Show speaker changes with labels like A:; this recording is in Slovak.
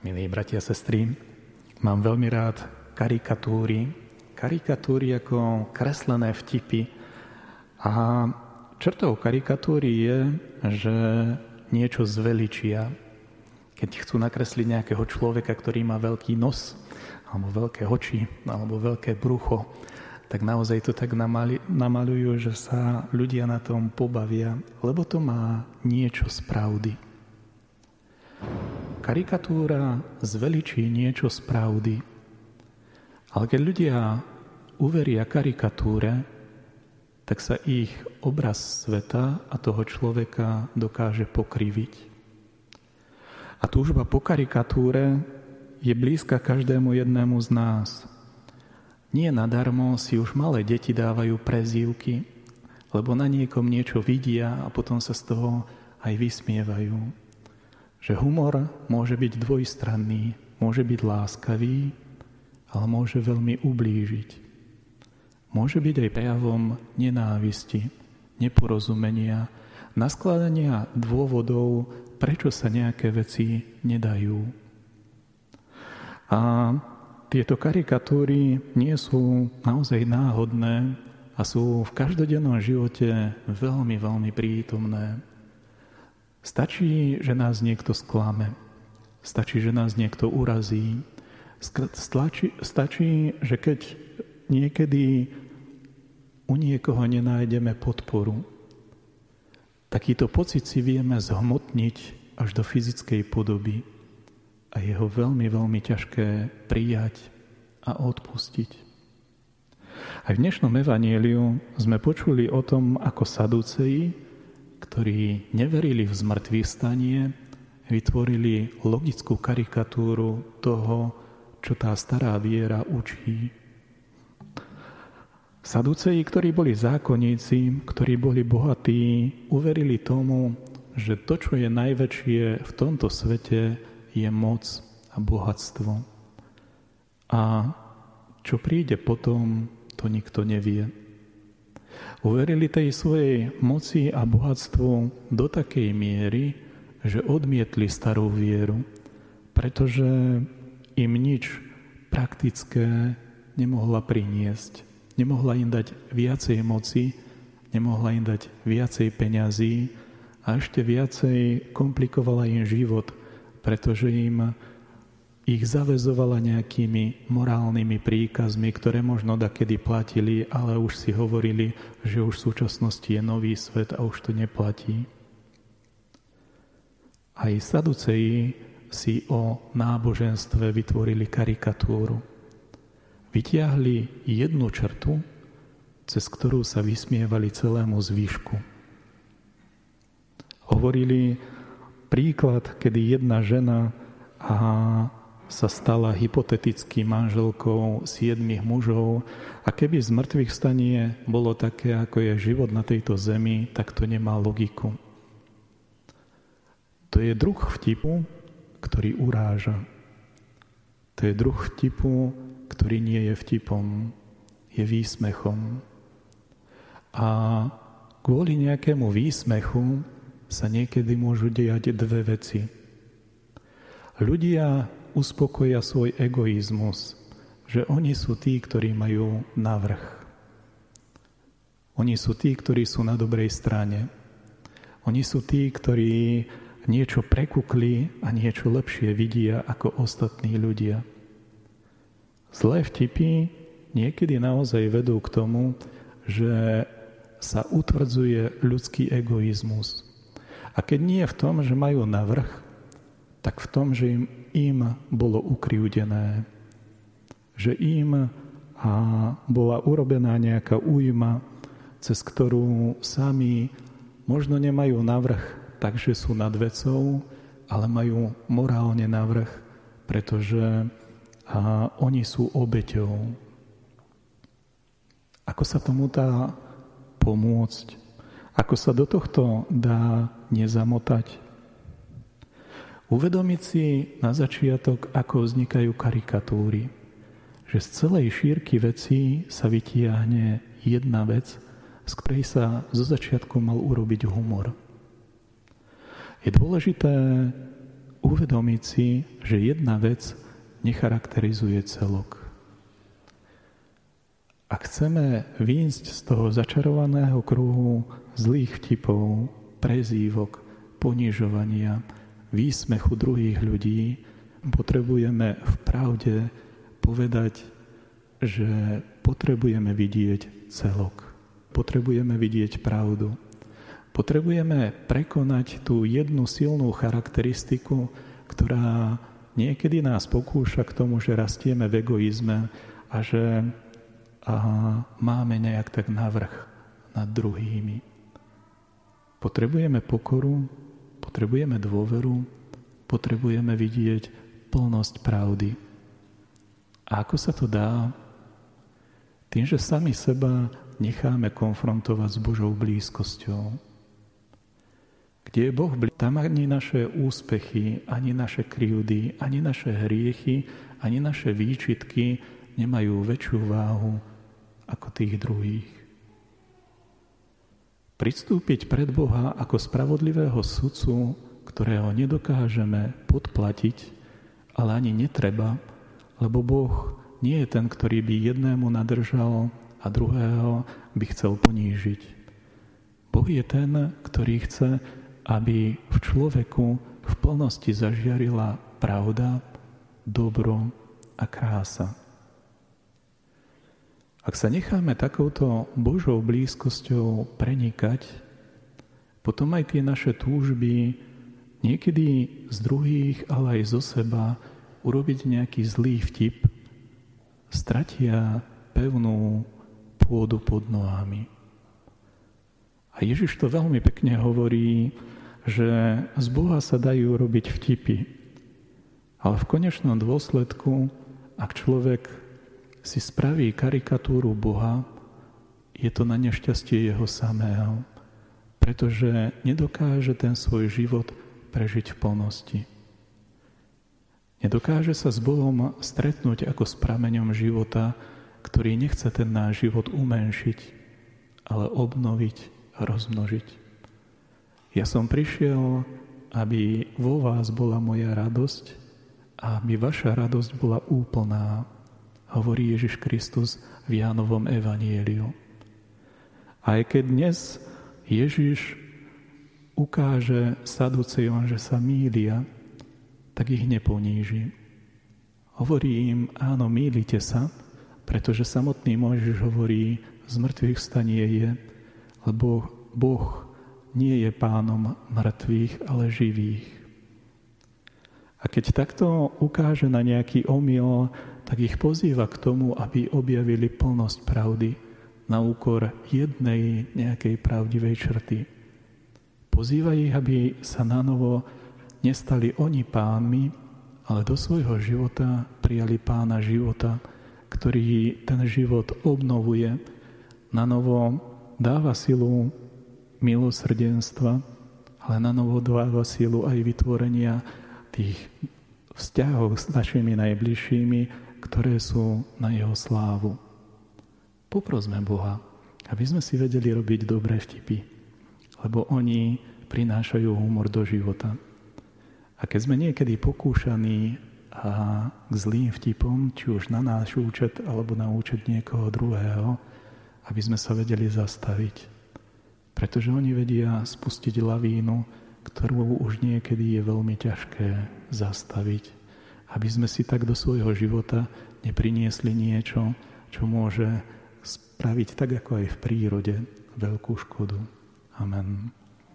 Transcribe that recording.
A: Milí bratia a sestry, mám veľmi rád karikatúry, karikatúry ako kreslené vtipy. A črtou karikatúry je, že niečo zveličia. Keď chcú nakresliť nejakého človeka, ktorý má veľký nos, alebo veľké oči, alebo veľké brucho, tak naozaj to tak namalujú, že sa ľudia na tom pobavia, lebo to má niečo z pravdy. Karikatúra zveličí niečo z pravdy, ale keď ľudia uveria karikatúre, tak sa ich obraz sveta a toho človeka dokáže pokriviť. A túžba po karikatúre je blízka každému jednému z nás. Nie nadarmo si už malé deti dávajú prezývky, lebo na niekom niečo vidia a potom sa z toho aj vysmievajú. Že humor môže byť dvojstranný, môže byť láskavý, ale môže veľmi ublížiť. Môže byť aj prejavom nenávisti, neporozumenia, naskladania dôvodov, prečo sa nejaké veci nedajú. A tieto karikatúry nie sú naozaj náhodné a sú v každodennom živote veľmi, veľmi prítomné. Stačí, že nás niekto sklame. Stačí, že nás niekto urazí. Stačí, stačí, že keď niekedy u niekoho nenájdeme podporu, takýto pocit si vieme zhmotniť až do fyzickej podoby a je ho veľmi, veľmi ťažké prijať a odpustiť. Aj v dnešnom evanieliu sme počuli o tom, ako saduceji, ktorí neverili v zmrtvý stanie, vytvorili logickú karikatúru toho, čo tá stará viera učí. Saduceji, ktorí boli zákonníci, ktorí boli bohatí, uverili tomu, že to, čo je najväčšie v tomto svete, je moc a bohatstvo. A čo príde potom, to nikto nevie. Uverili tej svojej moci a bohatstvu do takej miery, že odmietli starú vieru, pretože im nič praktické nemohla priniesť. Nemohla im dať viacej moci, nemohla im dať viacej peňazí a ešte viacej komplikovala im život, pretože im ich zavezovala nejakými morálnymi príkazmi, ktoré možno dakedy platili, ale už si hovorili, že už v súčasnosti je nový svet a už to neplatí. Aj saduceji si o náboženstve vytvorili karikatúru. Vytiahli jednu črtu, cez ktorú sa vysmievali celému zvyšku. Hovorili príklad, kedy jedna žena a sa stala hypoteticky manželkou siedmých mužov a keby z mŕtvych stanie bolo také, ako je život na tejto zemi, tak to nemá logiku. To je druh vtipu, ktorý uráža. To je druh vtipu, ktorý nie je vtipom, je výsmechom. A kvôli nejakému výsmechu sa niekedy môžu dejať dve veci. Ľudia uspokoja svoj egoizmus, že oni sú tí, ktorí majú navrh. Oni sú tí, ktorí sú na dobrej strane. Oni sú tí, ktorí niečo prekukli a niečo lepšie vidia ako ostatní ľudia. Zlé vtipy niekedy naozaj vedú k tomu, že sa utvrdzuje ľudský egoizmus. A keď nie v tom, že majú navrh, tak v tom, že im, im bolo ukriúdené, že im a bola urobená nejaká újma, cez ktorú sami možno nemajú navrh takže sú nad vecou, ale majú morálne navrh, pretože a oni sú obeťou. Ako sa tomu dá pomôcť? Ako sa do tohto dá nezamotať? Uvedomiť si na začiatok, ako vznikajú karikatúry. Že z celej šírky vecí sa vytiahne jedna vec, z ktorej sa zo začiatku mal urobiť humor. Je dôležité uvedomiť si, že jedna vec necharakterizuje celok. Ak chceme výjsť z toho začarovaného kruhu zlých vtipov, prezývok, ponižovania, výsmechu druhých ľudí, potrebujeme v pravde povedať, že potrebujeme vidieť celok. Potrebujeme vidieť pravdu. Potrebujeme prekonať tú jednu silnú charakteristiku, ktorá niekedy nás pokúša k tomu, že rastieme v egoizme a že a máme nejak tak navrh nad druhými. Potrebujeme pokoru, potrebujeme dôveru, potrebujeme vidieť plnosť pravdy. A ako sa to dá? Tým, že sami seba necháme konfrontovať s Božou blízkosťou. Kde je Boh blízko, tam ani naše úspechy, ani naše krivdy, ani naše hriechy, ani naše výčitky nemajú väčšiu váhu ako tých druhých. Pristúpiť pred Boha ako spravodlivého sudcu, ktorého nedokážeme podplatiť, ale ani netreba, lebo Boh nie je ten, ktorý by jednému nadržal a druhého by chcel ponížiť. Boh je ten, ktorý chce, aby v človeku v plnosti zažiarila pravda, dobro a krása. Ak sa necháme takouto Božou blízkosťou prenikať, potom aj tie naše túžby niekedy z druhých, ale aj zo seba urobiť nejaký zlý vtip, stratia pevnú pôdu pod nohami. A Ježiš to veľmi pekne hovorí, že z Boha sa dajú robiť vtipy. Ale v konečnom dôsledku, ak človek si spraví karikatúru Boha, je to na nešťastie jeho samého, pretože nedokáže ten svoj život prežiť v plnosti. Nedokáže sa s Bohom stretnúť ako s prameňom života, ktorý nechce ten náš život umenšiť, ale obnoviť a rozmnožiť. Ja som prišiel, aby vo vás bola moja radosť a aby vaša radosť bola úplná, hovorí Ježiš Kristus v Jánovom evanieliu. Aj keď dnes Ježiš ukáže Saducejom, že sa mýlia, tak ich neponíži. Hovorí im, áno, mýlite sa, pretože samotný Mojžiš hovorí, z mŕtvych stanie je, lebo Boh nie je pánom mŕtvych, ale živých. A keď takto ukáže na nejaký omyl, tak ich pozýva k tomu, aby objavili plnosť pravdy na úkor jednej nejakej pravdivej črty. Pozýva ich, aby sa na novo nestali oni pánmi, ale do svojho života prijali pána života, ktorý ten život obnovuje, na novo dáva silu milosrdenstva, ale na novo dáva silu aj vytvorenia tých vzťahov s našimi najbližšími, ktoré sú na jeho slávu. Poprosme Boha, aby sme si vedeli robiť dobré vtipy, lebo oni prinášajú humor do života. A keď sme niekedy pokúšaní a k zlým vtipom, či už na náš účet alebo na účet niekoho druhého, aby sme sa vedeli zastaviť. Pretože oni vedia spustiť lavínu, ktorú už niekedy je veľmi ťažké zastaviť aby sme si tak do svojho života nepriniesli niečo, čo môže spraviť tak ako aj v prírode veľkú škodu. Amen.